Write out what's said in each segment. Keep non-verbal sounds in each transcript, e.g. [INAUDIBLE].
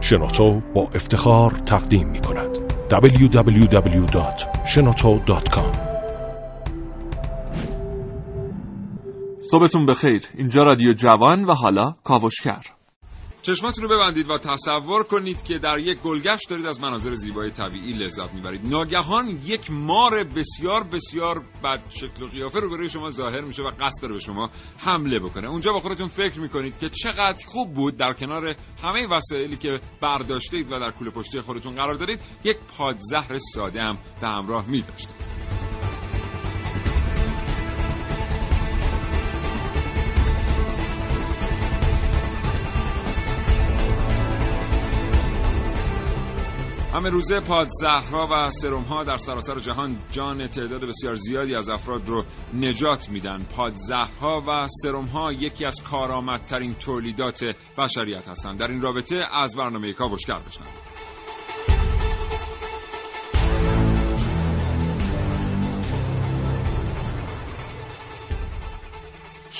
شنوتو با افتخار تقدیم می کند. www.shenoto.com صبحتون بخیر. اینجا رادیو جوان و حالا کاوشگر. چشماتون رو ببندید و تصور کنید که در یک گلگشت دارید از مناظر زیبای طبیعی لذت می‌برید. ناگهان یک مار بسیار بسیار بد شکل و قیافه رو برای شما ظاهر میشه و قصد داره به شما حمله بکنه. اونجا با خودتون فکر می‌کنید که چقدر خوب بود در کنار همه وسایلی که برداشته و در کوله پشتی خودتون قرار دارید یک پادزهر ساده هم به همراه میداشتید. همه روزه پادزهرها و سرم ها در سراسر جهان جان تعداد بسیار زیادی از افراد رو نجات میدن. پادزهرها و سرم ها یکی از کارآمدترین تولیدات بشریت هستند. در این رابطه از برنامه کاوشگر بشنوید.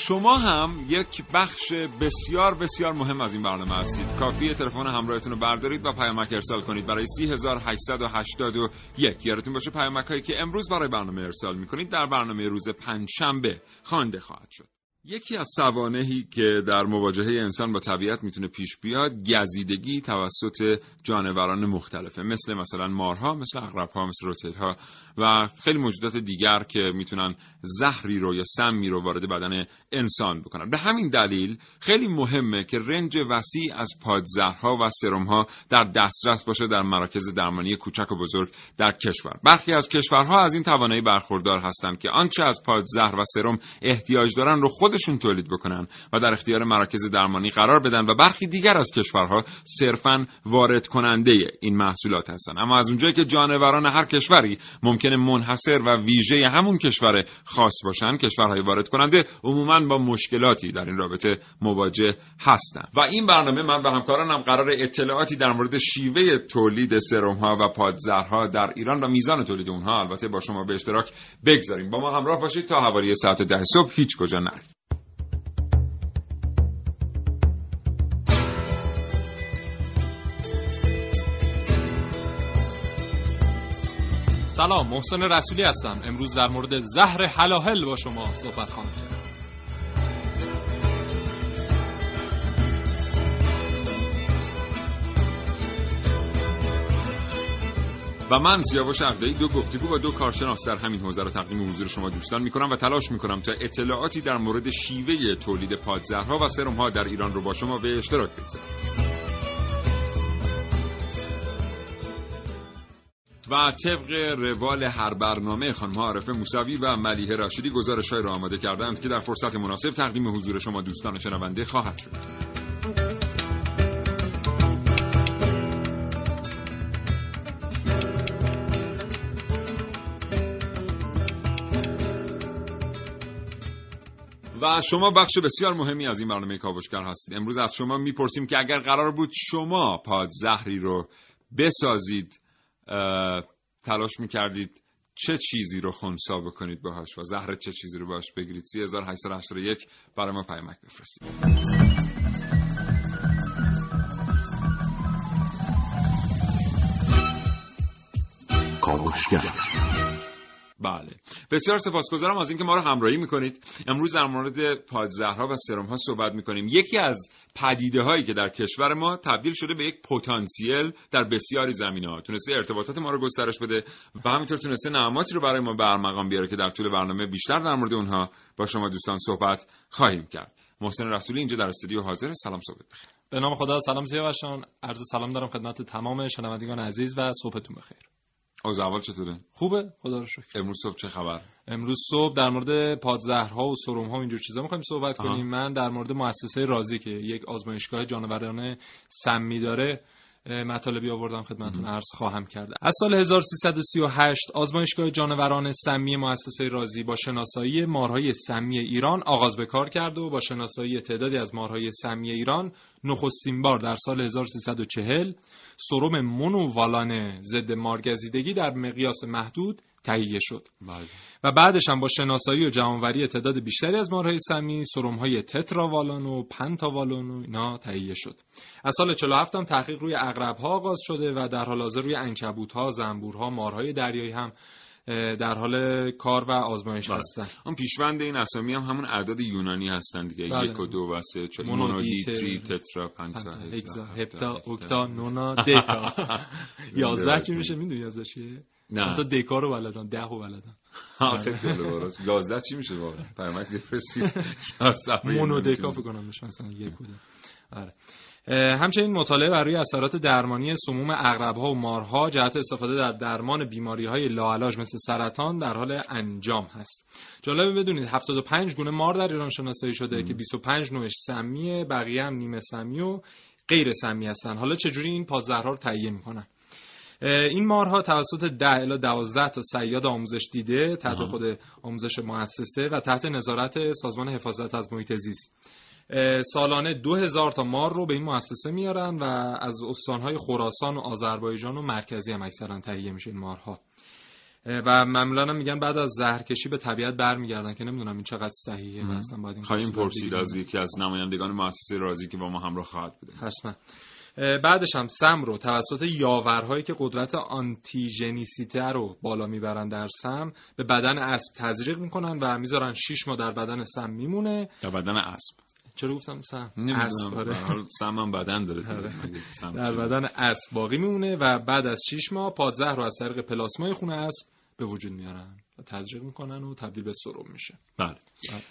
شما هم یک بخش بسیار بسیار مهم از این برنامه هستید. کافیه تلفن همراهتون رو بردارید و پیامک ارسال کنید. برای 3881 یادتون باشه پیامک هایی که امروز برای برنامه ارسال می‌کنید در برنامه روز پنجشنبه خوانده خواهد شد. یکی از سوانهی که در مواجهه انسان با طبیعت می‌تونه پیش بیاد گزیدگی توسط جانوران مختلفه. مثل مثلا مارها مثل اغربها مثل روتیلها و خیلی موجودات دیگر که می‌تونن زهری رو یا سمی رو وارد بدن انسان بکنن. به همین دلیل خیلی مهمه که رنج وسیع از پادزهرها و سرمها در دسترس باشه در مراکز درمانی کوچک و بزرگ در کشور. برخی از کشورها از این توانایی برخوردار هستند که آنچه از پادزهر و سرم احتیاج دارن رو خودشون تولید بکنن و در اختیار مراکز درمانی قرار بدن و برخی دیگر از کشورها صرفا وارد کننده این محصولات هستن. اما از اونجایی که جانوران هر کشوری ممکنه منحصر و ویژه همون کشور خاص باشن کشورهای وارد کننده عموما با مشکلاتی در این رابطه مواجه هستند و این برنامه من و همکارانم قرار اطلاعاتی در مورد شیوه تولید سرم ها و پادزهرها در ایران و میزان تولید اونها البته با شما به اشتراک بگذاریم. با ما همراه باشید تا حوالی ساعت ده صبح. هیچ کجا نرید. سلام محسن رسولی هستم. امروز در مورد زهر حلاحل با شما صحبت خواهم کرد. و من سیاوش عقدایی دو گفتگو و دو کارشناس در همین حوزه را تقدیم حضور شما دوستان می‌کنم و تلاش می‌کنم تا اطلاعاتی در مورد شیوه تولید پادزهرها و سرمها در ایران رو با شما به اشتراک بگذارم. و طبق روال هر برنامه خانم عارفه موسوی و ملیه راشدی گزارش های را آماده کردند که در فرصت مناسب تقدیم حضور شما دوستان شنونده خواهد شد. و شما بخش بسیار مهمی از این برنامه کاوشگر هستید. امروز از شما می‌پرسیم که اگر قرار بود شما پادزهری رو بسازید تلاش می‌کردید چه چیزی رو خونسا بکنید باهاش و زهر چه چیزی رو باهاش بگیرید؟ 3881 برای ما پیامک بفرستید. کاوشگر. بله. بسیار سپاسگزارم از اینکه ما رو همراهی می‌کنید. امروز در مورد پادزهرها و سرم ها صحبت می‌کنیم. یکی از پدیده هایی که در کشور ما تبدیل شده به یک پتانسیل در بسیاری زمینه ها تونسته ارتباطات ما رو گسترش بده و همینطور تونسته نعماتی رو برای ما برمقام بیاره که در طول برنامه بیشتر در مورد اونها با شما دوستان صحبت خواهیم کرد. محسن رسولی اینجا در استودیو حاضر. سلام صبح بخیر. به نام خدا سلام سیاوشان عرض سلام دارم خدمت تمام شنوندگان عزیز و صبحتون بخیر. اوضاع اول چطوره؟ خوبه؟ خدا رو شکر. امروز صبح چه خبر؟ امروز صبح در مورد پادزهرها و سرم ها و اینجور چیزا می‌خوایم صحبت کنیم. من در مورد مؤسسه رازی که یک آزمایشگاه جانوران سمی داره مطالبی آوردم خدمتتون عرض خواهم کرد. از سال 1338 آزمایشگاه جانوران سمی مؤسسه رازی با شناسایی مارهای سمی ایران آغاز به کار کرد و با شناسایی تعدادی از مارهای سمی ایران نخستین بار در سال 1340 سرم مونووالان ضد مارگزیدگی در مقیاس محدود تهیه شد. بله. و بعدش هم با شناسایی و جمعآوری تعداد بیشتری از مارهای سمی سرمهای تتراوالون و پنتاوالون و اینا تهیه شد. از سال 47 هم تحقیق روی ها آغاز شده و در حال حاضر روی ها زنبورها مارهای دریایی هم در حال کار و آزمایش بله. هستن اون پیشوند این اسامی هم همون اعداد یونانی هستن دیگه. بله. یک و دو و سه چه مونودیتری تترا پنتا هپتا اکتا نونا [LAUGHS] دکا. [LAUGHS] یازده چی میشه؟ می‌دونی یازده چیه؟ نه. تا دکا رو بلدن ده رو بلدن [LAUGHS] خیلی جالب یازده چی میشه واقعا؟ پیامک بفرستید [LAUGHS] مونو دکا فکر کنم میشه مثلا یک و آره. همچنین مطالعه برای اثرات درمانی سموم ها و مارها جهت استفاده در درمان بیماری های لاعلاج مثل سرطان در حال انجام هست. جالبه بدونید 75 گونه مار در ایران شناسایی شده که 25 نوعش سمیه بقیه هم نیمه سمی و غیر سمی هستن. حالا چجوری این پادزهرها رو تهیه می‌کنن؟ این مارها توسط 10 الی 12 تا سیاد آموزش دیده تحت خود آموزش مؤسسه و تحت نظارت سازمان حفاظت از محیط زیست. سالانه دو هزار تا مار رو به این مؤسسه میارن و از استانهای خراسان و آذربایجان و مرکزی هم اکثرا تهیه میشه این مارها. و معمولا میگن بعد از زهرکشی به طبیعت برمیگردن که نمی‌دونم این چقدر صحیحه مثلا باید این خواهیم پرسید از یکی از نمایندگان مؤسسه رازی که با ما همراه خواهد بود حتما. بعدش هم سم رو توسط یاورهایی که قدرت آنتیژنیسیته رو بالا می‌برن در سم به بدن اسب تزریق می‌کنن و می‌ذارن 6 ماه در بدن سم میمونه. در بدن اسب. چرا گفتم سم؟ آره. سم هم بدن داره آره. در بدن اسب باقی میمونه و بعد از 6 ماه پادزهر رو از طریق پلاسمای خون اسب به وجود میارن و تزریق می‌کنن و تبدیل به سرم میشه. بله, بله.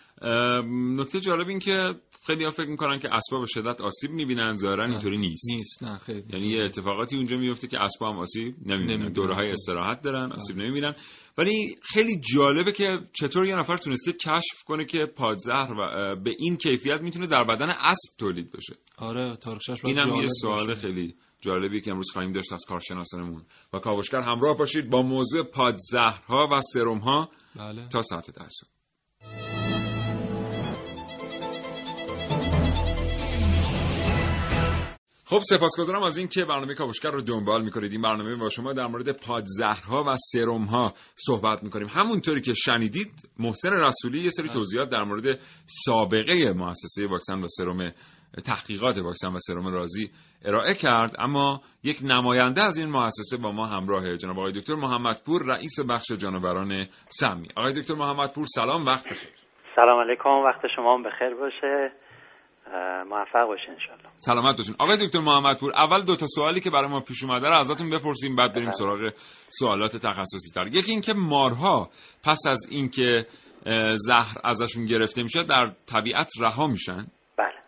نکته جالب این که خیلی ها فکر می‌کنن که اسباب به شدت آسیب می‌بینن ظاهرا اینطوری نیست. نیست نه خیلی یعنی یه اتفاقاتی اونجا میفته که اسباب هم آسیب نمی‌بینن دوره های استراحت دارن آسیب نمی‌بینن. ولی خیلی جالبه که چطور یه نفر تونسته کشف کنه که پادزهر و به این کیفیت می‌تونه در بدن اسب تولید بشه. آره تاریخش اینم یه سوال خیلی جالبی که امروز خواهیم داشت از کارشناسانمون. و کاوشگر همراه باشید با موضوع پادزهرها و سرمها بله. تا ساعت ده خب سپاسگزارم از اینکه برنامه کاوشگر رو دنبال می‌کنید. این برنامه با شما در مورد پادزهرها و سرمها صحبت می‌کنیم. همونطوری که شنیدید محسن رسولی یه سری توضیحات در مورد سابقه مؤسسه واکسن و سرم تحقیقات واکسن و سرم رازی ارائه کرد. اما یک نماینده از این مؤسسه با ما همراه جناب آقای دکتر محمدپور رئیس بخش جانوران سمی. آقای دکتر محمدپور سلام وقت بخیر. سلام علیکم وقت شما بخیر باشه. موفق باشین انشالله. سلامت باشین آقای دکتر محمدپور اول دو تا سوالی که برای ما پیش اومده رو ازتون بپرسیم بعد بریم سراغ سوالات تخصصی تر. یکی اینکه مارها پس از اینکه زهر ازشون گرفته میشه در طبیعت رها میشن؟ بله.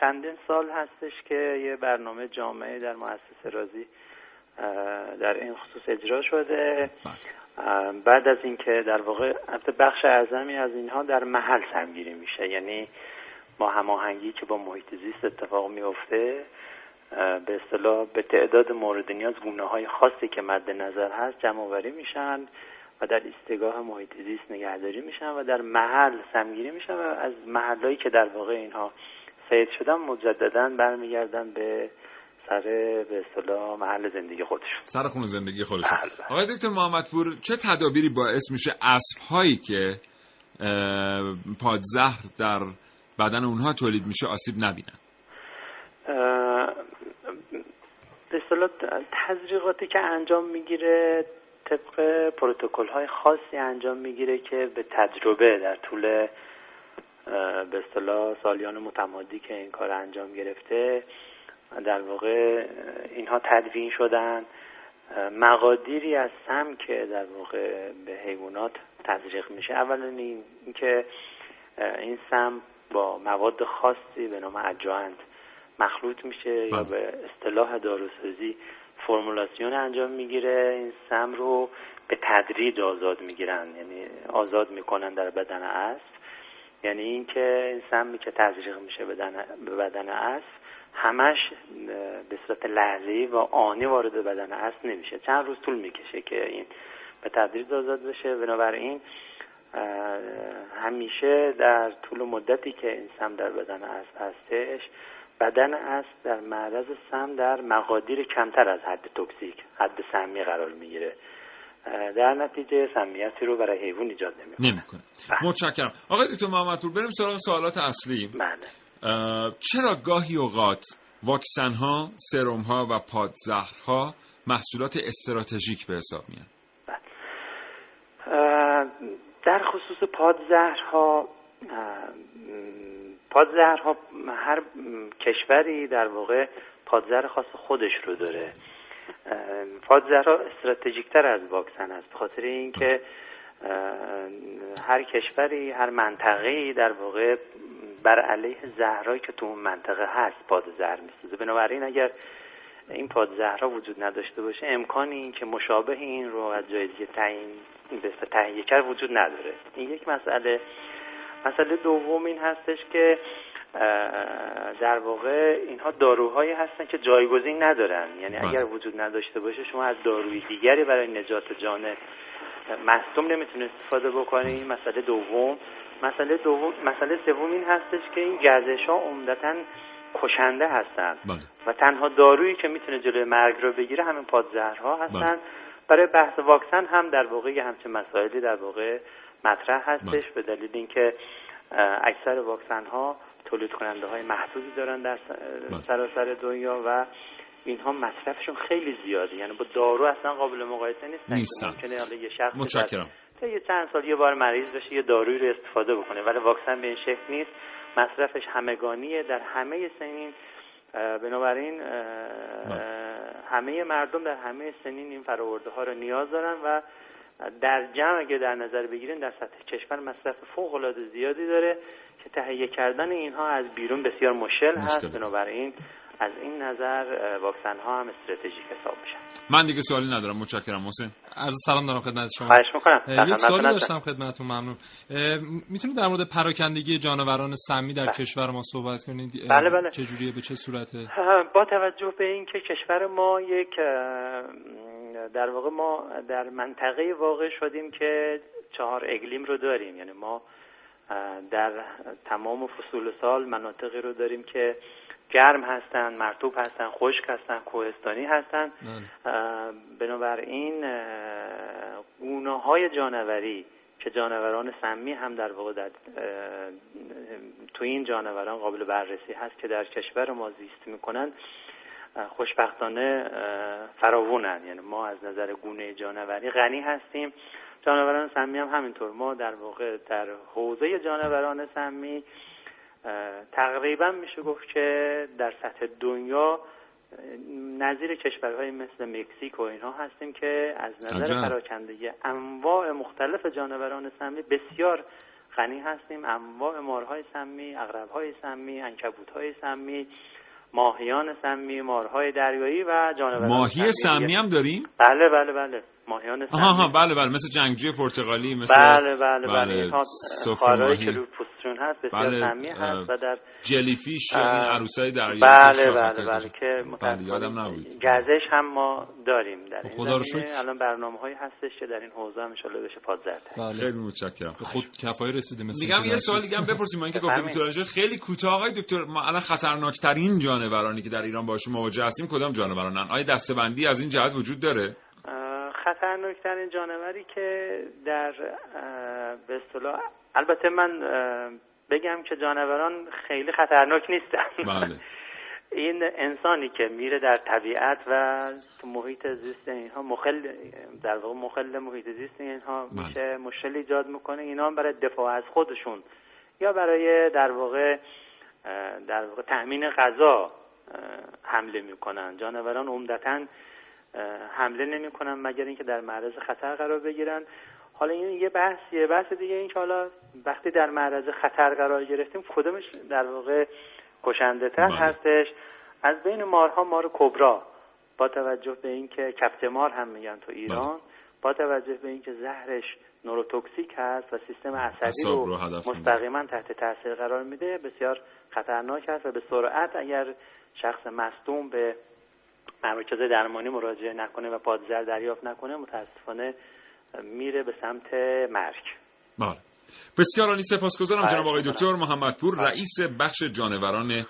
چندین سال هستش که یه برنامه جامعه در مؤسسه رازی در این خصوص اجرا شده. بله. بعد از اینکه در واقع بخش اعظمی از اینها در محل سمگیری میشه. یعنی با هماهنگی که با محیط زیست اتفاق میفته به اصطلاح به تعداد مورد نیاز گونه های خاصی که مد نظر هست جمع آوری میشن و در استگاه محیط زیست نگهداری میشن و در محل سمگیری میشن و از محلهایی که در واقع اینها سید شدن مجددا برمیگردن به سر به اصطلاح محل زندگی خودشون سر خون زندگی خودشون بله،. آقای دکتر محمدپور چه تدابیری باعث میشه اسب هایی که پادزهر در بدن اونها تولید میشه آسیب نبینن. به اصطلاح تزریقاتی که انجام می‌گیره طبق پروتکل های خاصی انجام می‌گیره که به تجربه در طول به اصطلاح سالیان متمادی که این کار انجام گرفته در واقع اینها تدوین شدن. مقادیری از سم که در واقع به حیوانات تزریق میشه. اولا این اینکه این سم با مواد خاصی به نام اجاند مخلوط میشه یا بله. به اصطلاح داروسازی فرمولاسیون انجام می‌گیره. این سم رو به تدریج آزاد می‌گیرن یعنی آزاد می‌کنن در بدن اسب. یعنی اینکه این سمی که تزریق میشه به بدن اسب همش به صورت لحظه‌ای و آنی وارد بدن اسب نمیشه. چند روز طول می‌کشه که این به تدریج آزاد بشه. بنابراین همیشه در طول مدتی که این سم در بدن اسب هستش بدن اسب در معرض سم در مقادیر کمتر از حد توکسیک حد سمی قرار می‌گیره. در نتیجه سمیتی رو برای حیوان ایجاد نمی‌کنه. نمی‌کنه. متشکرم. آقای دکتر محمدپور بریم سراغ سوالات اصلی. بله. چرا گاهی اوقات واکسن ها، سرم ها و پادزهرها محصولات استراتژیک به حساب میان؟ در خصوص پادزهرها پادزهرها هر کشوری در واقع پادزهر خاص خودش رو داره. پادزهرها استراتژیک تر از واکسن است خاطر اینکه هر کشوری هر منطقه‌ای در واقع بر علیه زهرایی که تو اون منطقه هست پادزهر می‌سازه. بنابراین اگر این پادزهرها وجود نداشته باشه امکانی این که مشابه این رو از جای دیگه تعیین به تهیه کرد وجود نداره. این یک مسئله. مسئله دوم این هستش که در واقع اینها داروهایی هستن که جایگزین ندارن. یعنی بله. اگر وجود نداشته باشه شما از داروی دیگری برای نجات جان مصدوم نمی‌تونه استفاده بکنی مسئله دوم. مسئله دوم مسئله سوم این هستش که این گزش ها عمدتا کشنده هستند. بله. و تنها دارویی که می‌تونه جلوی مرگ رو بگیره همین پادزهرها هستن بله. برای بحث واکسن هم در واقع همچین مسائلی در واقع مطرح هستش. به دلیل اینکه اکثر واکسن ها تولید کننده های محدودی دارن در سراسر دنیا و اینها مصرفشون خیلی زیاده. یعنی با دارو اصلا قابل مقایسه نیستن. نیستن. ممکنه حالا یه شخص متشکرم. تا یه چند سال یه بار مریض بشه یه دارویی رو استفاده بکنه. ولی واکسن به این شکل نیست. مصرفش همگانیه در همه سنین بنابراین همه مردم در همه سنین این فراورده ها رو نیاز دارن و در جمع اگه در نظر بگیرین در سطح کشور مصرف فوق العاده زیادی داره که تهیه کردن اینها از بیرون بسیار مشکل هست. بنابراین از این نظر واکسن ها هم استراتژیک حساب میشن. من دیگه سوالی ندارم متشکرم. حسین عرض سلام دارم خدمت شما. خواهش می‌کنم. یک سوالی داشتم خدمتتون ممنون. می‌تونید در مورد پراکندگی جانوران سمی در بله. کشور ما صحبت کنید؟ بله بله. چه جوریه به چه صورته؟ با توجه به اینکه کشور ما یک در واقع ما در منطقه واقع شدیم که چهار اقلیم رو داریم. یعنی ما در تمام فصول سال مناطقی رو داریم که گرم هستن مرتوب هستن خشک هستن کوهستانی هستن. بله. بنابراین گونه های جانوری که جانوران سمی هم در واقع در تو این جانوران قابل بررسی هست که در کشور ما زیست می‌کنن خوشبختانه فراوونن. یعنی ما از نظر گونه جانوری غنی هستیم. جانوران سمی هم همینطور. ما در واقع در حوزه جانوران سمی تقریبا میشه گفت که در سطح دنیا نظیر کشورهای مثل مکزیک و اینها هستیم که از نظر پراکندگی انواع مختلف جانوران سمی بسیار غنی هستیم. انواع مارهای سمی، اغربهای سمی، انکبوتهای سمی ماهیان سمی، مارهای دریایی و جانوران ماهی سمی هم داریم؟ بله بله بله. ماهیان سمی آها بله بله مثل جنگجوی پرتغالی مثل بله بله بله, بله. خارایی که رو پوستشون هست بسیار بله. سمی هست و در جلیفیش یا این عروسای دریایی بله بله بله که بله یادم نبود. گزش هم ما داریم در این خدا رو شکر. الان برنامه هایی هستش که در این حوزه هم ان بشه پادزر بله. خیلی متشکرم. خود کفایی رسیدیم مثلا میگم یه سوال دیگه هم بپرسیم ما اینکه گفتیم میتولوژی خیلی کوتاه آقای دکتر ما الان خطرناکترین جانورانی که در ایران باشون مواجه هستیم کدام جانورانن؟ آیا دسته‌بندی از این جهت وجود داره؟ خطرناکترین جانوری که در به اصطلاح البته من بگم که جانوران خیلی خطرناک نیستن بله. [LAUGHS] این انسانی که میره در طبیعت و تو محیط زیست اینها مخل در واقع مخل محیط زیست اینها بله. میشه مشکل ایجاد می‌کنه اینا برای دفاع از خودشون یا برای در واقع در واقع تأمین غذا حمله می‌کنن جانوران عمدتا حمله نمی‌کنن مگر اینکه در معرض خطر قرار بگیرن حالا این یه بحثیه بحث دیگه این که حالا وقتی در معرض خطر قرار گرفتیم کدومش در واقع کشنده تر بله. هستش از بین مارها مار کبرا با توجه به اینکه کپت مار هم میگن تو ایران بله. با توجه به اینکه زهرش نوروتوکسیک هست و سیستم عصبی رو, رو مستقیما تحت تاثیر قرار میده بسیار خطرناک است و به سرعت اگر شخص مصدوم به مراکز درمانی مراجعه نکنه و پادزر دریافت نکنه متاسفانه میره به سمت مرگ. بله. بسیار عالی. سپاسگزارم جناب آقای دکتر محمدپور رئیس بخش جانوران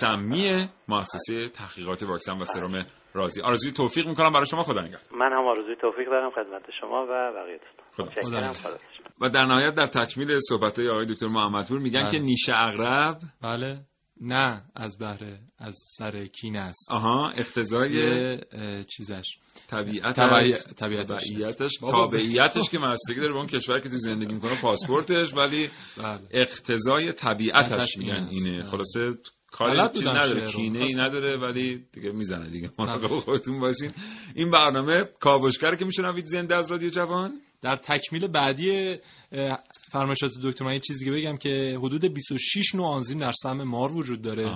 سمی مؤسسه تحقیقات واکسن و سرم رازی. آرزوی توفیق می‌کنم برای شما. خدا نگهدار. من هم آرزوی توفیق دارم خدمت شما و بقیه دوستان. و در نهایت در تکمیل صحبت های آقای دکتر محمدپور میگن بله. که نیشه اغرب بله. نه از بهره از سر کینه است. آها اقتضای چیزش. طبیعت طبیعتش. تابعیتش که مستگی داره به اون کشور که تو زندگی می‌کنه پاسپورتش ولی بله. اقتضای طبیعتش میگن اینه. بله. خلاصه کاری چیز نداره. کینه ای نداره ولی دیگه می‌زنه دیگه. مراقب خودتون باشین. این برنامه کاوشگر که میشنوید زنده از رادیو جوان. در تکمیل بعدی فرمایشات دکتر من یه چیزی که بگم که حدود 26 نوع آنزیم در سم مار وجود داره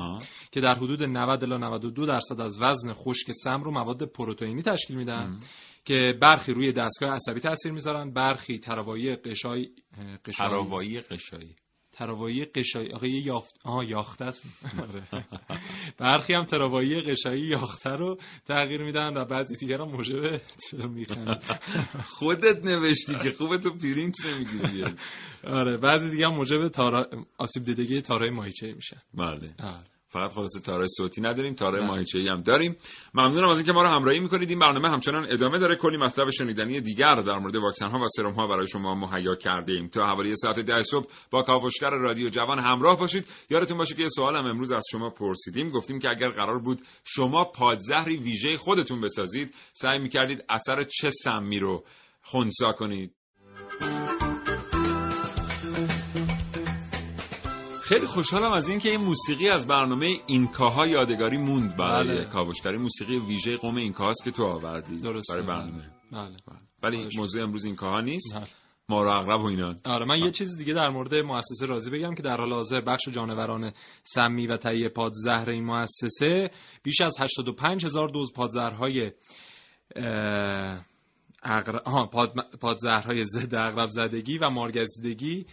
که در حدود 90 الی 92 درصد از وزن خشک سم رو مواد پروتئینی تشکیل میدن که برخی روی دستگاه عصبی تاثیر می‌ذارن برخی تروایی قشای قشایی قشایی. تراوایی قشایی یه یافت آها یاخته است. آره. برخی هم تراوایی غشایی یاخته رو تغییر میدن و بعضی دیگر هم موجب خودت نوشتی که خوبه تو پرینت نمی‌گیری. آره بعضی دیگه هم موجب تارا... آسیب دیدگی تارای ماهیچه میشن. بله. آره. فقط خلاصه تار صوتی نداریم تار ماهیچه‌ای هم داریم. ممنونم از اینکه ما رو همراهی می‌کنید. این برنامه همچنان ادامه داره. کلی مطلب شنیدنی دیگر در مورد واکسن ها و سرم ها برای شما مهیا کرده ایم. تا حوالی ساعت ده صبح با کاوشگر رادیو جوان همراه باشید. یادتون باشه که یه سوال هم امروز از شما پرسیدیم. گفتیم که اگر قرار بود شما پادزهری ویژه خودتون بسازید سعی می‌کردید اثر چه سمی رو خونسا کنید. خیلی خوشحالم از اینکه این موسیقی از برنامه اینکاها یادگاری موند برای بله. کاوشگری موسیقی ویژه قوم اینکاهاست که تو آوردی درست برای برنامه بله. بله. ولی موضوع امروز اینکاها نیست بله. ما رو اغرب و اینان آره من یه چیز دیگه در مورد مؤسسه راضی بگم که در حال حاضر بخش جانوران سمی و تهیه پادزهر این مؤسسه بیش از 85 هزار دوز پادزهرهای اغر... پاد... پادزهرهای ضد عقرب زدگی و مارگزیدگی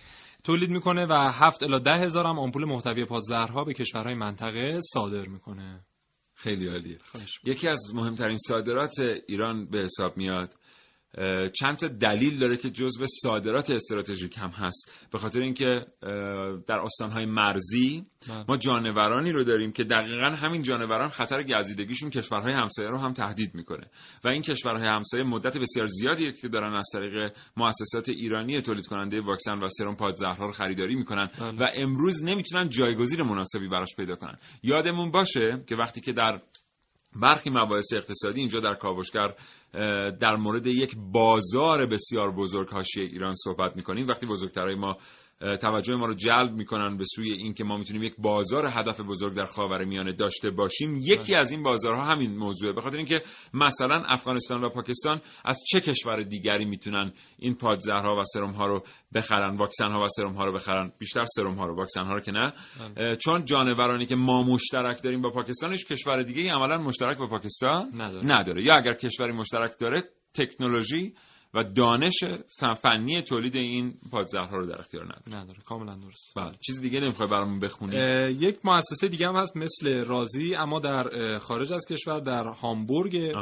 تولید می‌کنه و 7 الی 10 هزار هم آمپول محتوی پادزهرها به کشورهای منطقه صادر می‌کنه. خیلی عالیه. یکی از مهمترین صادرات ایران به حساب میاد چند تا دلیل داره که جزو صادرات استراتژیک هم هست به خاطر اینکه در استانهای مرزی بله. ما جانورانی رو داریم که دقیقا همین جانوران خطر گزیدگیشون کشورهای همسایه رو هم تهدید می‌کنه و این کشورهای همسایه مدت بسیار زیادی که دارن از طریق مؤسسات ایرانی تولید کننده واکسن و سرم پادزهرها رو خریداری می‌کنن بله. و امروز نمی‌تونن جایگزین مناسبی براش پیدا کنن یادمون باشه که وقتی که در برخی مباحث اقتصادی اینجا در کاوشگر در مورد یک بازار بسیار بزرگ حاشیه ایران صحبت می‌کنیم. وقتی بزرگترهای ما توجه ما رو جلب می‌کنن به سوی اینکه ما می‌تونیم یک بازار هدف بزرگ در خاور میانه داشته باشیم. یکی از این بازارها همین موضوعه. به خاطر اینکه مثلا افغانستان و پاکستان از چه کشور دیگری می‌تونن این پادزهرها و سرم ها رو بخرن واکسن ها و سرم ها رو بخرن؟ بیشتر سرم ها رو واکسن ها رو که نه. بله. چون جانورانی که ما مشترک داریم با پاکستانش کشور دیگه عملا مشترک با پاکستان نداره. نداره. یا اگر کشوری مشترک داره تکنولوژی و دانش فنی تولید این پادزهرها رو در اختیار نداره. نداره کاملا درست. بله چیز دیگه نمی‌خوای برامون بخونی؟ یک مؤسسه دیگه هم هست مثل رازی اما در خارج از کشور در هامبورگ.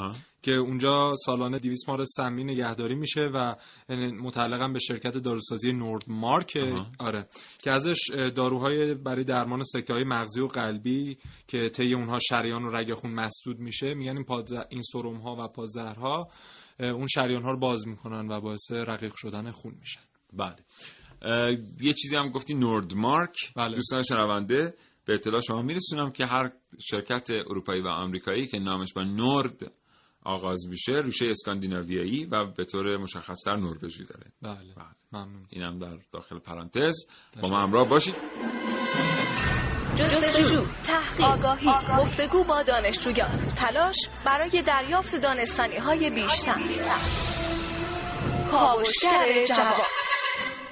که اونجا سالانه 200 مار سمی نگهداری میشه و متعلقا به شرکت داروسازی نورد مارک آره که ازش داروهای برای درمان سکته های مغزی و قلبی که طی اونها شریان و رگ خون مسدود میشه میگن این این سرم ها و پادزهرها اون شریان ها رو باز می‌کنن و باعث رقیق شدن خون میشن. بله. یه چیزی هم گفتی نورد مارک. بله. دوستان شنونده به اطلاع شما میرسونم که هر شرکت اروپایی و آمریکایی که نامش با نورد آغاز میشه ریشه اسکاندیناویایی و به طور مشخص در نروژی داره. بله, بله. ممنون. اینم در داخل پرانتز. با ما همراه باشید. جستجو تحقیق آگاهی. گفتگو با دانشجویان. تلاش برای دریافت دانستانی های بیشتر. کاوشگر جواب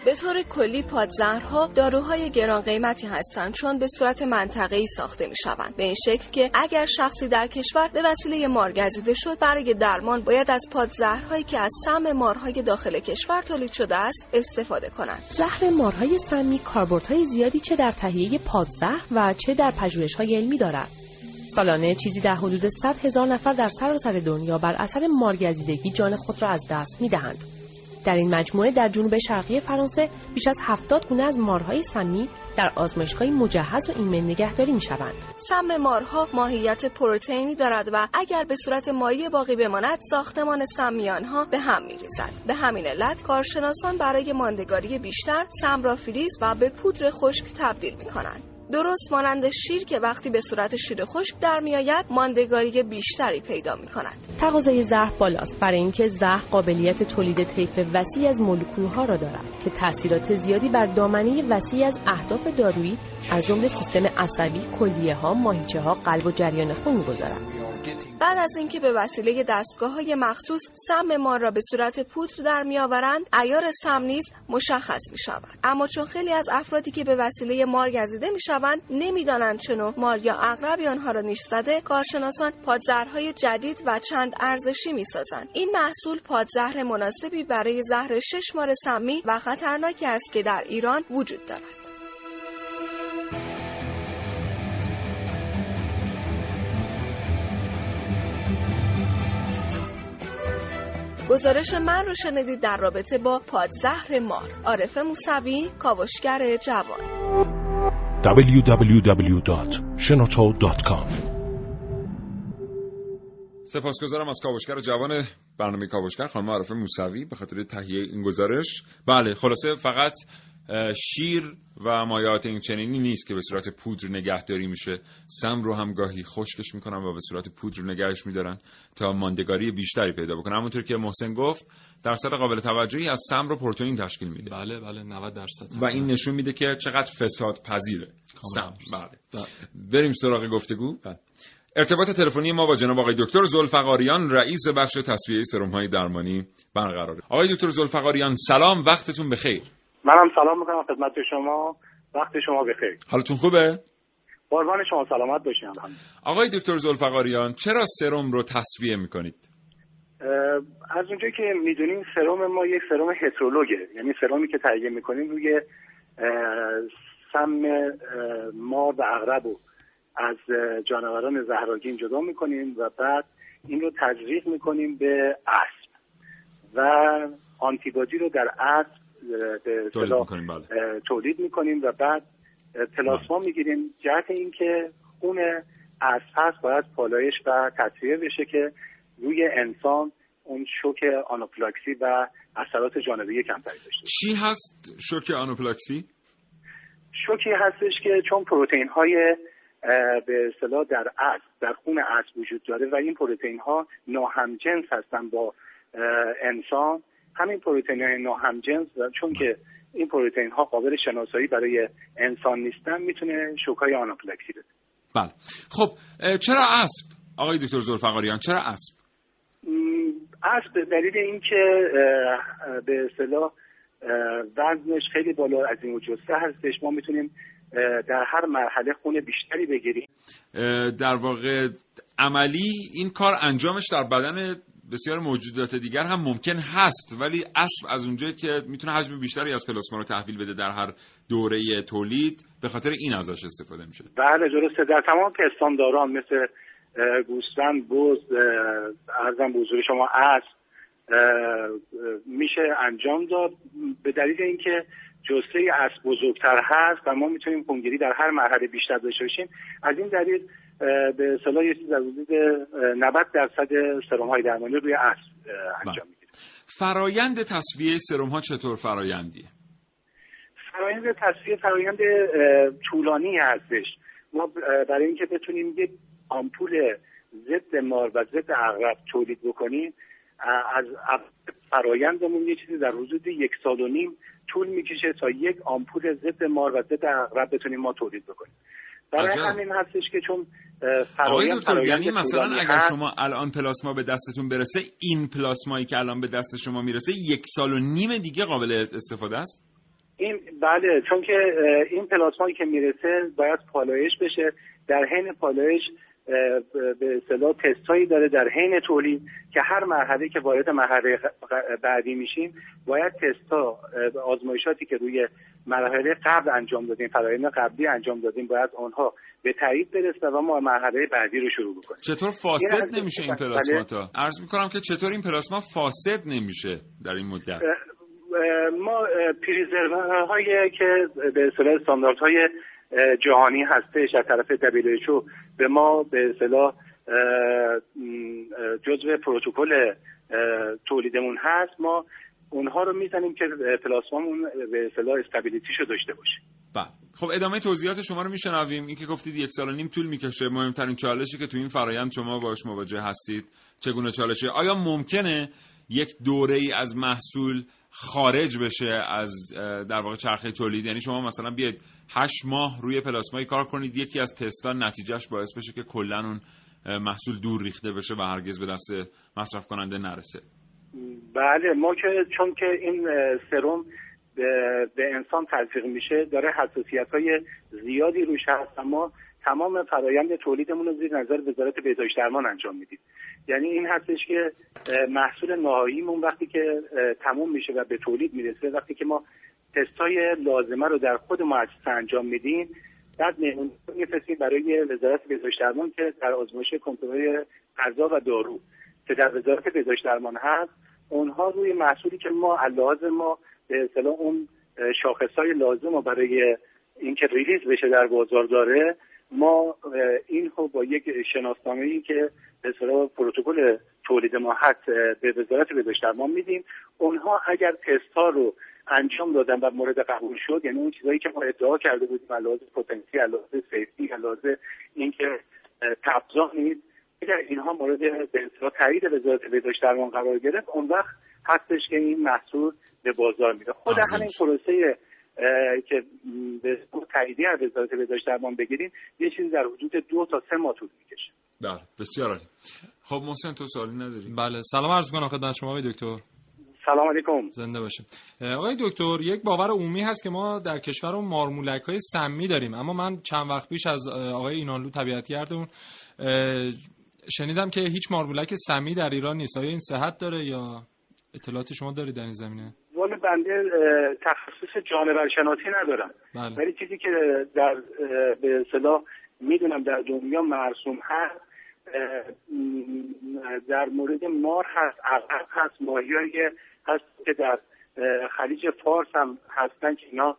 به طور کلی پادزهرها داروهای گران قیمتی هستند چون به صورت منطقه‌ای ساخته می شوند به این شکل که اگر شخصی در کشور به وسیله مار گزیده شد برای درمان باید از پادزهرهایی که از سم مارهای داخل کشور تولید شده است استفاده کنند. زهر مارهای سمی کاربردهای زیادی چه در تهیه پادزهر و چه در پژوهش‌های علمی دارد؟ سالانه چیزی در حدود 100 هزار نفر در سراسر دنیا بر اثر مارگزیدگی جان خود را از دست می دهند. در این مجموعه در جنوب شرقی فرانسه بیش از 70 گونه از مارهای سمی در آزمایشگاه مجهز و ایمن نگهداری می شوند. سم مارها ماهیت پروتئینی دارد و اگر به صورت مایع باقی بماند ساختمان سمیان ها به هم می ریزد. به همین علت کارشناسان برای ماندگاری بیشتر سم را فریز و به پودر خشک تبدیل می کنند. درست مانند شیر که وقتی به صورت شیر خشک در میآید ماندگاری بیشتری پیدا می کند. تقاضای زهر بالاست برای اینکه زهر قابلیت تولید طیف وسیع از مولکولها را دارد که تاثیرات زیادی بر دامنه وسیع از اهداف دارویی از جمله سیستم عصبی، کلیه ها، ماهیچه ها، قلب و جریان خون می‌گذارد. بعد از اینکه به وسیله دستگاه های مخصوص سم مار را به صورت پودر در میآورند ایار سم نیز مشخص می شود اما چون خیلی از افرادی که به وسیله مار گزیده می شوند نمی‌دانند چنو مار یا اغربی آنها را نیش زده کارشناسان پادزهرهای جدید و چند ارزشی می سازند این محصول پادزهر مناسبی برای زهر شش مار سمی و خطرناکی است که در ایران وجود دارد. گزارش من رو شنیدید در رابطه با پادزهر مار. عارف موسوی کاوشگر جوان. www.shenoto.com سپاسگزارم از کاوشگر جوان برنامه کاوشگر خانم عارف موسوی به خاطر تهیه این گزارش. بله خلاصه فقط شیر و مایات این چنینی نیست که به صورت پودر نگهداری میشه. سم رو هم گاهی خشکش می‌کنن و به صورت پودر نگهش میدارن تا ماندگاری بیشتری پیدا بکنه همونطور که محسن گفت درصد قابل توجهی از سم رو پروتئین تشکیل میده. بله بله 90 درصد. و این نشون میده که چقدر فساد پذیره سم. بله. بریم سراغ گفتگو. بله. ارتباط تلفنی ما با جناب آقای دکتر زلفقاریان رئیس بخش تصفیه سرم های درمانی برقراره. آقای دکتر زلفقاریان سلام وقتتون بخیر. منم سلام می‌کنم خدمت شما. وقت شما بخیر. حالتون خوبه؟ قربان شما سلامت باشین. آقای دکتر زلفقاریان چرا سرم رو تصفیه می‌کنید؟ از اونجایی که می‌دونیم سرم ما یک سرم هترولوگه. یعنی سرمی که تهیه می‌کنیم روی سم مار و اغرب از جانوران زهراگین جدا می‌کنیم و بعد این رو تجریح می‌کنیم به اسب و آنتیبادی رو در اسب به تولید می‌کنیم, بله. تولید می‌کنیم و بعد پلاسما بله. می‌گیریم جهت اینکه خون اسب هست باید پالایش و تصفیه بشه که روی انسان اون شوک آنوپلاکسی و اثرات جانبی کمتری داشته چی هست شوک آنوپلاکسی شوکی هستش که چون پروتئین های به اصطلاح در اسب در خون اسب وجود داره و این پروتئین ها ناهمجنس هستن با انسان همین پروتئین های ناهمجنس چون که این پروتئین ها قابل شناسایی برای انسان نیستن می‌تونه شوکای آناپلکسی بده. بله. خب چرا اسب؟ آقای دکتر زلفقاریان چرا اسب؟ اسب به دلیل اینکه به اصطلاح وزنش خیلی بالا از این جسته هستش ما می‌تونیم در هر مرحله خون بیشتری بگیریم. در واقع عملی این کار انجامش در بدن بسیار موجودات دیگر هم ممکن هست ولی اصل از اونجایی که می‌تونه حجم بیشتری از پلاسما رو تحویل بده در هر دوره تولید به خاطر این ازش استفاده میشه بله درسته. در تمام پستانداران مثل گوسفند بز ارزم به حضور شما اسب میشه انجام داد. به دلیل اینکه جسته اسب بزرگتر هست و ما می‌تونیم خونگیری در هر مرحله بیشتر داشته باشیم. از این دلیل به اصطلاح یه چیز از حدود 90 درصد سرم های درمانی روی اسب انجام. می‌گیره فرایند تصفیه سرم ها چطور فرایندیه؟ فرایند تصفیه فرایند طولانی هستش. ما برای اینکه بتونیم یه آمپول ضد مار و ضد عقرب تولید بکنیم از فرایندمون یه چیزی در حدود یک سال و نیم طول می‌کشه تا یک آمپول ضد مار و ضد عقرب بتونیم ما تولید بکنیم. برای همین هستش که چون آقای دکتر یعنی مثلا اگر شما الان پلاسما به دستتون برسه این پلاسمایی که الان به دست شما می‌رسه یک سال و نیم دیگه قابل استفاده است؟ این بله چون که این پلاسمایی که می‌رسه باید پالایش بشه. در حین پالایش به اصطلاح تستایی داره در حین تولید که هر مرحله که وارد مرحله بعدی میشیم باید تستا آزمایشاتی که روی مرحله قبل انجام دادیم فرایند قبلی انجام دادیم باید آنها به تایید برسه و ما مرحله بعدی رو شروع بکنیم. چطور فاسد نمیشه این پلاسما تا عرض می‌کنم که چطور این پلاسما فاسد نمیشه در این مدت؟ ما پریزرور هایی که به اصطلاح استانداردهای جهانی هستش از طرف WHO به ما به اصطلاح جزء پروتکل تولیدمون هست. ما اونها رو می‌زنیم که پلاسمامون به اصطلاح استابیلیتیشو داشته باشه. بله. خب ادامه توضیحات شما رو میشنویم. این که گفتید یک سال و نیم طول می‌کشه. مهمترین چالشی که تو این فرایند شما باش مواجه هستید چگونه چالشه؟ آیا ممکنه یک دوره ای از محصول خارج بشه از در واقع چرخه تولید. یعنی شما مثلا بیاید هشت ماه روی پلاسمایی کار کنید یکی از تستا نتیجهش باعث بشه که کلا اون محصول دور ریخته بشه و هرگز به دست مصرف کننده نرسه. بله ما که چون که این سرم به انسان تزریق میشه داره حساسیت های زیادی روش هست اما تمام فرایند تولیدمون رو زیر نظر وزارت بهداشت درمان انجام میدیم. یعنی این هستش که محصول نهاییمون وقتی که تموم میشه و به تولید می‌رسه وقتی که ما تستای لازمه رو در خود مؤسسه انجام میدیم بعد مهمون میفرستیم برای وزارت بهداشت درمان که در آزمایش کنترل غذا و دارو. که در وزارت بهداشت درمان هست اونها روی محصولی که ما علاوه ما به اصطلاح اون شاخصهای لازم رو برای اینکه ریلیز بشه در بازار داره ما این رو با یک شناسنامه ای که به پروتکل تولید ما هست به وزارت بهداشت درمان میدیم اونها اگر تست ها رو انجام دادن و مورد قبول شد یعنی اون چیزایی که ما ادعا کرده بودیم علاوه پتانسیل علاوه سیفتی علاوه اینکه تبزا نیست اگر اینها مورد به اصطلاح تایید وزارت بهداشت درمان قرار گرفت اون وقت هستش که این محصول به بازار میره خود همین پروسه که به تاییدی از وزارت بهداشت درمان بگیریم یه چیزی در حدود دو تا سه ماه طول می‌کشه. بله بسیار عالی. خب محسن تو سوالی نداری؟ بله سلام عرض کنم خدمت شما دکتر. سلام علیکم. زنده باشیم آقای دکتر یک باور عمومی هست که ما در کشور مارمولک های سمی داریم اما من چند وقت پیش از آقای اینانلو طبیعتگردمون شنیدم که هیچ مارمولک سمی در ایران نیست. آیا این صحت داره یا اطلاعات شما دارید در این زمینه؟ والا بنده تخصص جانور شناسی ندارم بله. ولی چیزی که در به اصطلاح می‌دونم در دنیا مرسوم هست در مورد مار هست عقب هست ماهیایی هست که در خلیج فارس هم هستن که اینا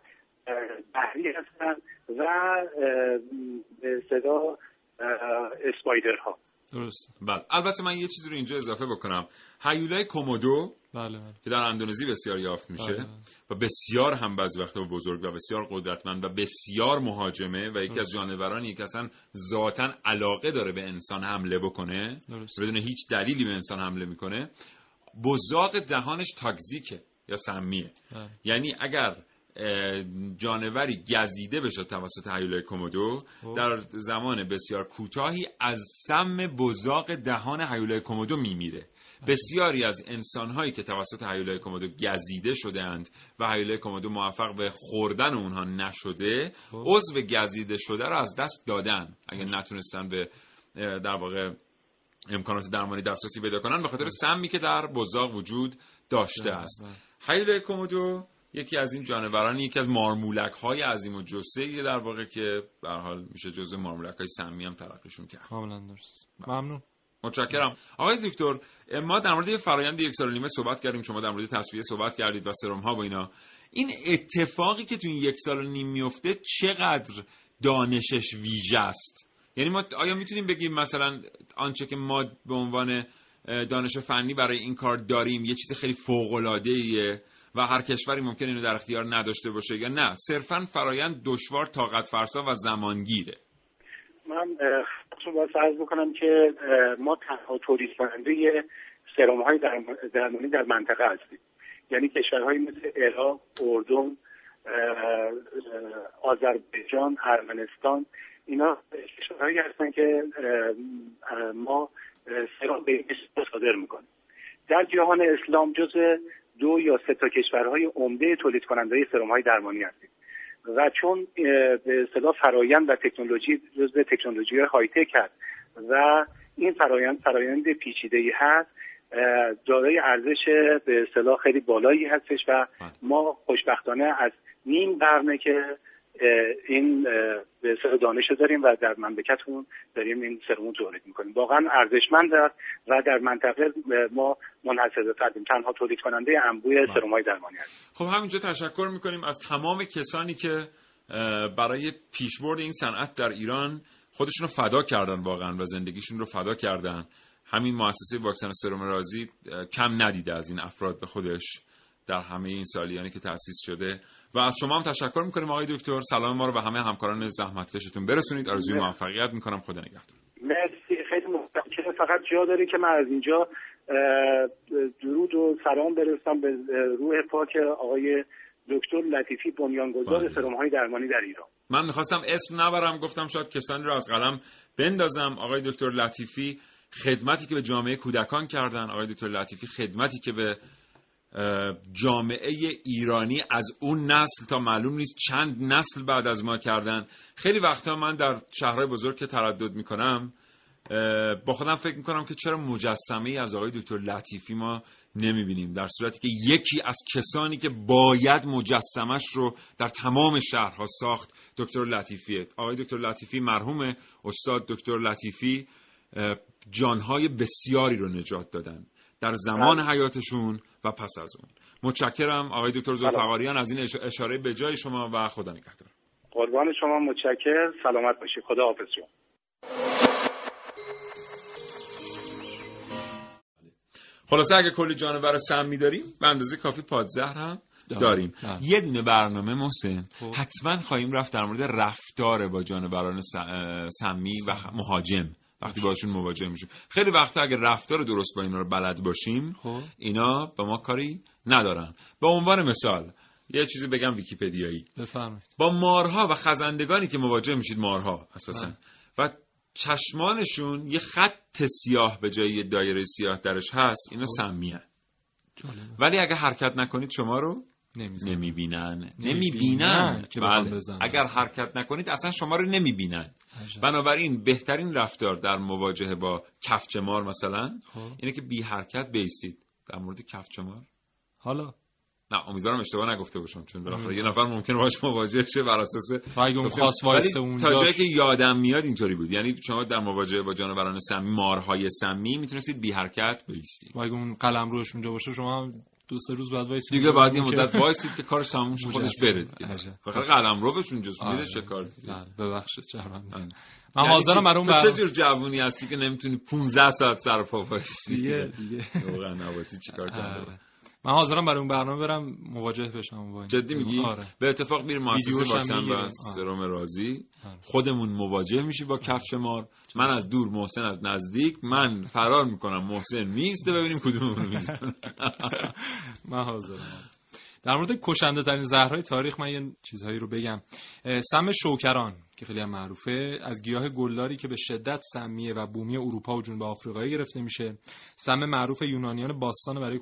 بحری هستن و به صدا اسپایدر ها درست. بله. البته من یه چیزی رو اینجا اضافه بکنم. هیولای کومودو بله بله. که در اندونزی بسیار یافت میشه بله. و بسیار هم بعضی وقتا بزرگ و بسیار قدرتمند و بسیار مهاجمه و یکی از جانورانی که اصلا ذاتا علاقه داره به انسان حمله بکنه. درست. بدون هیچ دلیلی به انسان حمله می‌کنه. بزاق دهانش تاکزیکه یا سمیه بله. یعنی اگر جانوری گزیده بشه توسط هیولای کومودو در زمان بسیار کوتاهی از سم بزاق دهان هیولای کومودو میمیره. بسیاری از انسانهایی که توسط هیولای کومودو گزیده شدهاند و هیولای کومودو موفق به خوردن اونها نشده عضو گزیده شده رو از دست دادن. اگر نتونستن به در واقع امکانات درمانی دسترسی پیدا کنن به خاطر سمی که در بزاق وجود داشته است. هیولای کومودو یکی از این جانورانی یکی از مارمولک های عظیم و جسه در واقع که به حال میشه جزء مارمولک های سمی هم تلقیشون کرد. کاملا درست. ممنون. متشکرم. آقای دکتر ما در مورد فرایند یک سال و نیمه صحبت کردیم شما در مورد تصفیه صحبت کردید و سرم ها و اینا. این اتفاقی که تو این یک سال و نیم میفته چقدر دانشش ویژه است؟ یعنی ما آیا می‌تونیم بگیم مثلا آنچه که ما به عنوان دانش فنی برای این کار داریم یه چیز خیلی فوق العاده و هر کشوری ممکن اینو در اختیار نداشته باشه یا نه صرفا فرایند دشوار طاقت فرسا و زمانگیره. من خودتون باید عرض بکنم که ما تنها تولید کننده سرم های درمانی در منطقه هستیم. یعنی کشورهایی مثل عراق، اردن، آذربایجان، ارمنستان اینا کشورهایی هستن که ما سرم به صادر می‌کنیم. در جهان اسلام جز دو یا سه تا کشورهای عمده تولید کننده سرم های درمانی هستیم. و چون به اصطلاح فرایند و تکنولوژی جزء تکنولوژی های تک هست و این فرایند فرایند پیچیده ای هست دارای ارزش به اصطلاح خیلی بالایی هستش و ما خوشبختانه از نیم قرنه که این به دانش داریم و در مملکتمون داریم این سرمون تولید می‌کنیم. واقعا ارزشمند است و در منطقه ما منحصر به تنها تولید کننده انبوی بله. سرم های درمانی هست خب همینجا تشکر می‌کنیم از تمام کسانی که برای پیشبرد این صنعت در ایران خودشون رو فدا کردن واقعا و زندگیشون رو فدا کردن. همین مؤسسه واکسن سرم رازی کم ندیده از این افراد به خودش. در همه این سالیانی که تأسیس شده. و از شما هم تشکر می‌کنیم آقای دکتر. سلام ما رو به همه همکاران زحمتکشتون برسونید. آرزوی موفقیت می‌کنم. خدا نگهدار. مرسی. خیلی متشکرم. فقط جا داره که من از اینجا درود و سلام برسم به روح پاک آقای دکتر لطیفی بنیانگذار بله. سرم های درمانی در ایران. من می‌خواستم اسم نبرم. گفتم شاید کسانی رو از قلم بندازم. آقای دکتر لطیفی خدمتی که به جامعه کودکان کردن. آقای دکتر لطیفی خدمتی که به جامعه ایرانی از اون نسل تا معلوم نیست چند نسل بعد از ما کردن. خیلی وقتا من در شهرهای بزرگ که تردد می‌کنم با خودم فکر می‌کنم که چرا مجسمه از آقای دکتر لطیفی ما نمی‌بینیم در صورتی که یکی از کسانی که باید مجسمش رو در تمام شهرها ساخت دکتر لطیفیه. آقای دکتر لطیفی مرحوم استاد دکتر لطیفی جانهای بسیاری رو نجات دادن. در زمان بله. حیاتشون و پس از اون. متشکرم. آقای دکتر زلفقاریان از این اشاره به جای شما و خدا نگهدار. قربان شما متشکر. سلامت باشید خدا حافظ شما. خلاصه اگه کلی جانور سمی داریم به اندازه کافی پادزهر هم داریم. بله. یه دونه برنامه محسن خب. حتما خواهیم رفت در مورد رفتار با جانوران سمی و مهاجم. وقتی باشون مواجه میشیم. خیلی وقتا اگر رفتار درست با اینا رو بلد باشیم خب. اینا به ما کاری ندارن. به عنوان مثال یه چیزی بگم ویکیپدیایی. بفرمایید. با مارها و خزندگانی که مواجه میشید مارها اساسا. بله. و چشمانشون یه خط سیاه به جای دایره سیاه درش هست اینا خب. سمیه. ولی اگه حرکت نکنید شما رو نمی‌بینن. نمی‌بینن. که بله. اگر حرکت نکنید اصلا شما رو نمی‌بینن. بنابراین بهترین رفتار در مواجهه با کفچمار مثلا خب. اینه که بی حرکت بیستید. در مورد کفچمار حالا. نه امیدوارم اشتباه نگفته باشم چون بالاخره یه نفر ممکنه باش مواجه شه بر اساس اون خاص تا جایی که یادم میاد اینطوری بود. یعنی شما در مواجهه با جانوران سمی مارهای سمی می‌تونستید بی حرکت بیستید. اگه اون قلم روش اونجا باشه شما دو سه روز بعد وایسید. دیگه بعد یه مدت وایسید که کارش تموم شه خودش بره دیگه. آخر قلم روش اونجاست. میره چه کار دیگه ببخشید چرمن من حاضرم برام چه جور جوونی هستی که نمی‌تونی 15 ساعت سر پا وایسی دیگه [LAUGHS] دیگه. واقعا نباتی چیکار کنی من حاضرم برای اون برنامه برم مواجه بشم با جدی میگی؟ آره. به اتفاق میریم مؤسسه واکسن و سرم رازی آره. خودمون مواجه میشی با کفش مار. من از دور محسن از نزدیک. من فرار می‌کنم. محسن نیست. ببینیم کدوممون می‌زنه. [LAUGHS] من حاضرم. در مورد کشنده ترین زهرهای تاریخ من یه چیزهایی رو بگم. سم شوکران که خیلی هم معروفه از گیاه گلداری که به شدت سمیه و بومی اروپا و جنوب آفریقایی گرفته میشه. سم معروف یونانیان باستان برای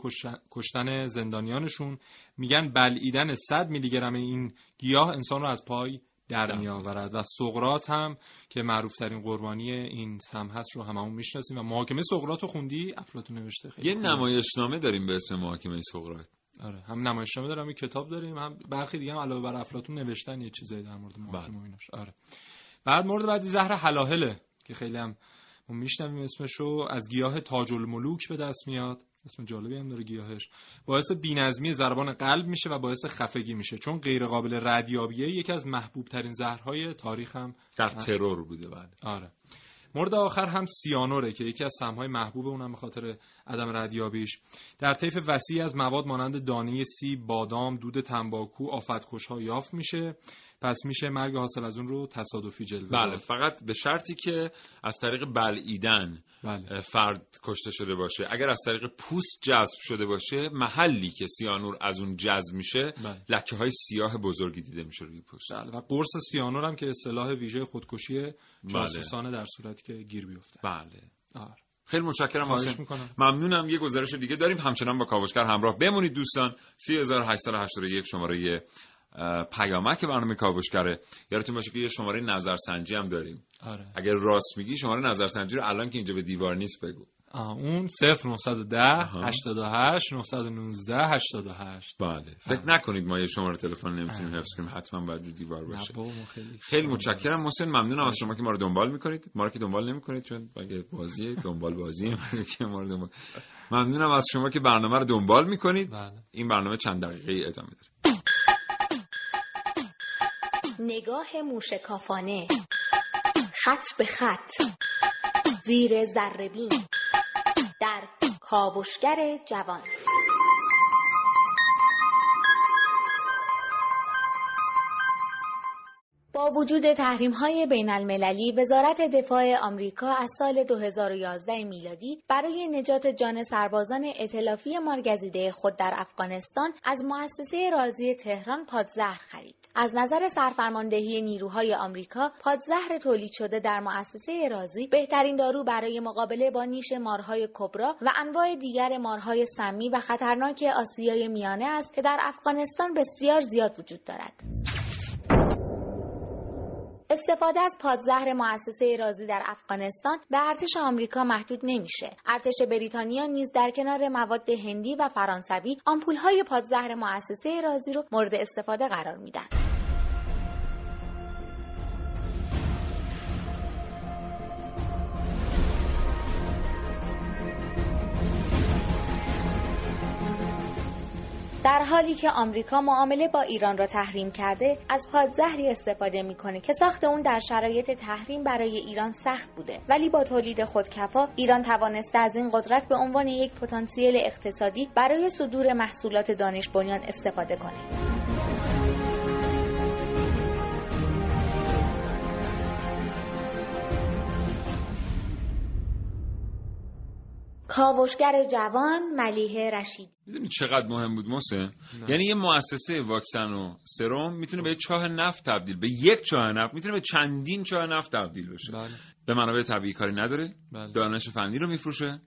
کشتن زندانیانشون. میگن بلعیدن 100 میلی گرم این گیاه انسان رو از پای در می آورد و سقرات هم که معروف ترین قربانی این سم هست رو هممون می‌شناسیم. و محاکمه سقرات رو خوندی؟ افلاطون نوشته خیلی یه نمایشنامه داریم به اسم محاکمه سقرات آره هم نمایشنامه دارم یه کتاب داریم هم برخی دیگه هم علاوه بر افلاطون نوشتن یه چیزایی در مورد محاکمه بله. ایناش. آره. بعد مورد بعدی زهر حلاهله که خیلی هم ما میشنویم اسمشو از گیاه تاج الملوک به دست میاد. اسم جالبی هم داره گیاهش. باعث بینظمی ضربان قلب میشه و باعث خفگی میشه. چون غیر قابل ردیابیه یکی از محبوب ترین زهرهای تاریخ هم در ترور بوده بعد آره. مورد آخر هم سیانوره که یکی از سمهای محبوب اونم به خاطر عدم ردیابیش. در طیف وسیعی از مواد مانند دانه سیب، بادام، دود تنباکو، آفتکشها یافت میشه. پس میشه مرگ حاصل از اون رو تصادفی جلوه بله فقط به شرطی که از طریق بلعیدن بله. فرد کشته شده باشه اگر از طریق پوست جذب شده باشه محلی که سیانور از اون جذب میشه بله. لکه های سیاه بزرگی دیده میشه روی پوست بله. و قرص سیانور هم که اصطلاح ویژه خودکشی بله. جاسوسانه در صورتی که گیر بیفته بله آره. خیلی متشکرم ممنونم یه گزارش دیگه داریم همچنان با کاوشگر همراه بمونید دوستان 3881 شماره پیامک برنامه کاوشگره. یادتون باشه که یه شماره نظرسنجی هم داریم. آره. اگر راست میگی شماره نظرسنجی رو الان که اینجا به دیوار نیست بگو. اون 0910 88 919 88 بله. فکر نکنید ما یه شماره تلفن نمی‌تونیم حفظ کنیم. حتما باید رو دیوار باشه. خیلی متشکرم. محسن ممنونم از شما که ما رو دنبال می‌کنید. ما رو که دنبال نمی‌کنید چون اگه بازی دنبال بازی [LAUGHS] که ما رو دنبال ممنونم از شما که برنامه رو دنبال می‌کنید. بله. این برنامه چند دقیقه ادامه داره. نگاه موشکافانه. خط به خط. زیر زربین در کاوشگر جوان. با وجود تحریم های بین المللی وزارت دفاع آمریکا از سال 2011 میلادی برای نجات جان سربازان ائتلافی مارگزیده خود در افغانستان از مؤسسه رازی تهران پادزهر خرید. از نظر سرفرماندهی نیروهای آمریکا پادزهر تولید شده در مؤسسه رازی بهترین دارو برای مقابله با نیش مارهای کبرا و انواع دیگر مارهای سمی و خطرناک آسیای میانه است که در افغانستان بسیار زیاد وجود دارد. استفاده از پادزهر مؤسسه رازی در افغانستان به ارتش آمریکا محدود نمیشه. ارتش بریتانیا نیز در کنار مواد هندی و فرانسوی آمپولهای پادزهر مؤسسه رازی رو مورد استفاده قرار میدن. در حالی که آمریکا معامله با ایران را تحریم کرده از پادزهری استفاده می‌کنه که ساخت اون در شرایط تحریم برای ایران سخت بوده. ولی با تولید خودکفا ایران توانسته از این قدرت به عنوان یک پتانسیل اقتصادی برای صدور محصولات دانش بنیان استفاده کنه. کاوشگر جوان ملیه رشید می‌دونی چقدر مهم بود موسه یعنی یه مؤسسه واکسن و سرم می‌تونه به چاه نفت تبدیل به یک چاه نفت می‌تونه به چندین چاه نفت تبدیل بشه بله. به منابع طبیعی کاری نداره بله. دانش فنی رو میفروشه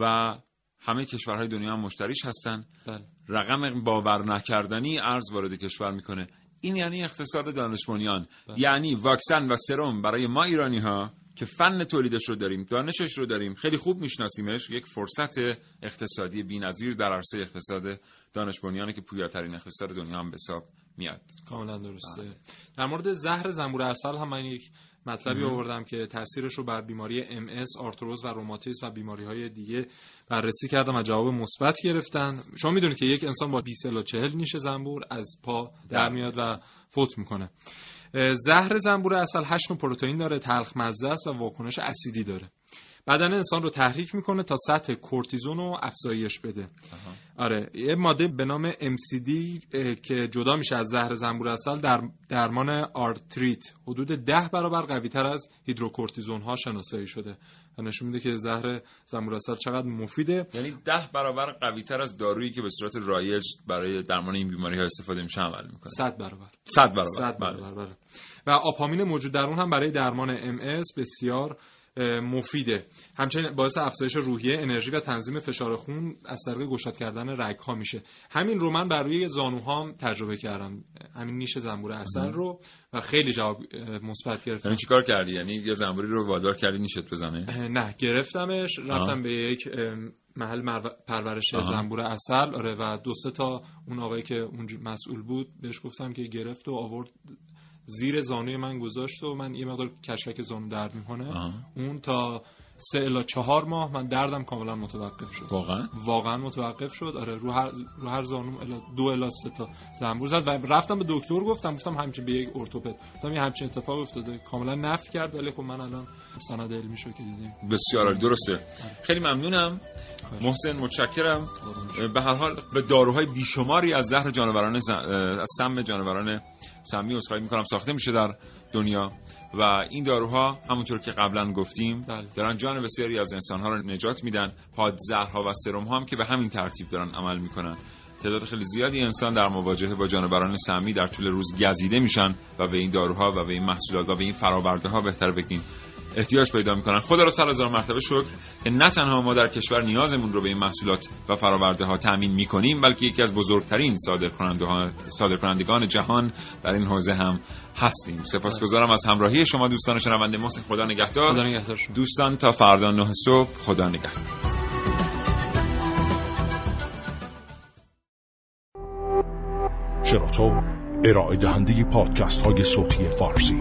و همه کشورهای دنیا هم مشتریش هستن بله. رقم باور نکردنی ارز وارد کشور می‌کنه این یعنی اقتصاد دانش بنیان بله. یعنی واکسن و سرم برای ما ایرانی ها که فن تولیدش رو داریم دانشش رو داریم خیلی خوب میشناسیمش یک فرصت اقتصادی بی‌نظیر در عرصه اقتصاد دانش بنیانه که پویاترین اقتصاد دنیا هم به حساب میاد کاملا درسته بله. در مورد زهر زنبور اصل هم من یک مطلبی آوردم که تاثیرش رو بر بیماری ام اس، آرتروز و روماتیسم و بیماری های دیگه بررسی کردم و جواب مثبت گرفتن. شما می‌دونید که یک انسان با 20 الی 40 نیش زنبور از پا در میاد و فوت می‌کنه. زهر زنبور اصل 8 پروتئین داره تلخ مزه است و واکنش اسیدی داره بدن انسان رو تحریک می‌کنه تا سطح کورتیزون رو افزایش بده. آره یه ماده به نام MCD که جدا میشه از زهر زنبور اصل در درمان آرتریت. حدود ده برابر قوی تر از هیدروکورتیزون ها شناسایی شده. نشون میده که زهر زنبور اصل چقدر مفیده. یعنی ده برابر قوی تر از دارویی که به صورت رایج برای درمان این بیماری ها استفاده میشه عمل می‌کنه. 100 برابر. 100 برابر. 100 برابر بله. بله. و آپامین موجود در اون هم برای درمان ام اس بسیار مفیده. همچنین باعث افزایش روحیه انرژی و تنظیم فشار خون از طریق گشاد کردن رگ ها میشه. همین رو من بر روی زانوهام تجربه کردم. همین نیش زنبور اصل رو و خیلی جواب مثبت گرفتم. یعنی چیکار کردی؟ یعنی یه زنبوری رو وادار کردی نیشت بزنه؟ نه گرفتمش. رفتم به یک محل پرورش زنبور اصل. آره و دو سه تا اون آقایی که اون مسئول بود بهش گفتم که گرفت و آورد زیر زانوی من گذاشت و من یه مقدار کشک زانو درد می‌کنه. اون تا سه الا چهار ماه من دردم کاملا متوقف شد. واقعا؟ واقعا متوقف شد. آره رو هر رو هر زانو الا دو الا سه تا زنبور زد و رفتم به دکتر گفتم گفتم همچین به یک ارتوپد. گفتم یه همچین اتفاق افتاده. کاملا نفی کرد ولی خب من الان سند علمی شو که دیدیم. بسیار درسته. خیلی ممنونم. محسن متشکرم. به هر حال به داروهای بیشماری از زهر جانوران ز... از سم جانوران سمی عذرخواهی می‌کنم. ساخته میشه در دنیا و این داروها همونطور که قبلا گفتیم بله. دارن جان بسیاری از انسانها رو نجات میدن. پادزهرها و سرم هم که به همین ترتیب دارن عمل می‌کنن. تعداد خیلی زیادی انسان در مواجهه با جانوران سمی در طول روز گزیده میشن و به این داروها و به این محصولات و به این فراورده ها بهتر بگیم. احتیاج پیدا می‌کنن. خدا رو سر هزار مرتبه شکر که نه تنها ما در کشور نیازمون رو به این محصولات و فراورده ها تامین می‌کنیم بلکه یکی از بزرگترین صادرکنندگان جهان در این حوزه هم هستیم. سپاسگزارم از همراهی شما دوستان شنونده محسن. خدا نگهدار. خدا نگهدار دوستان تا فردا نه صبح. خدا نگهدار. شراطو ارائه دهنده پادکست های صوتی فارسی.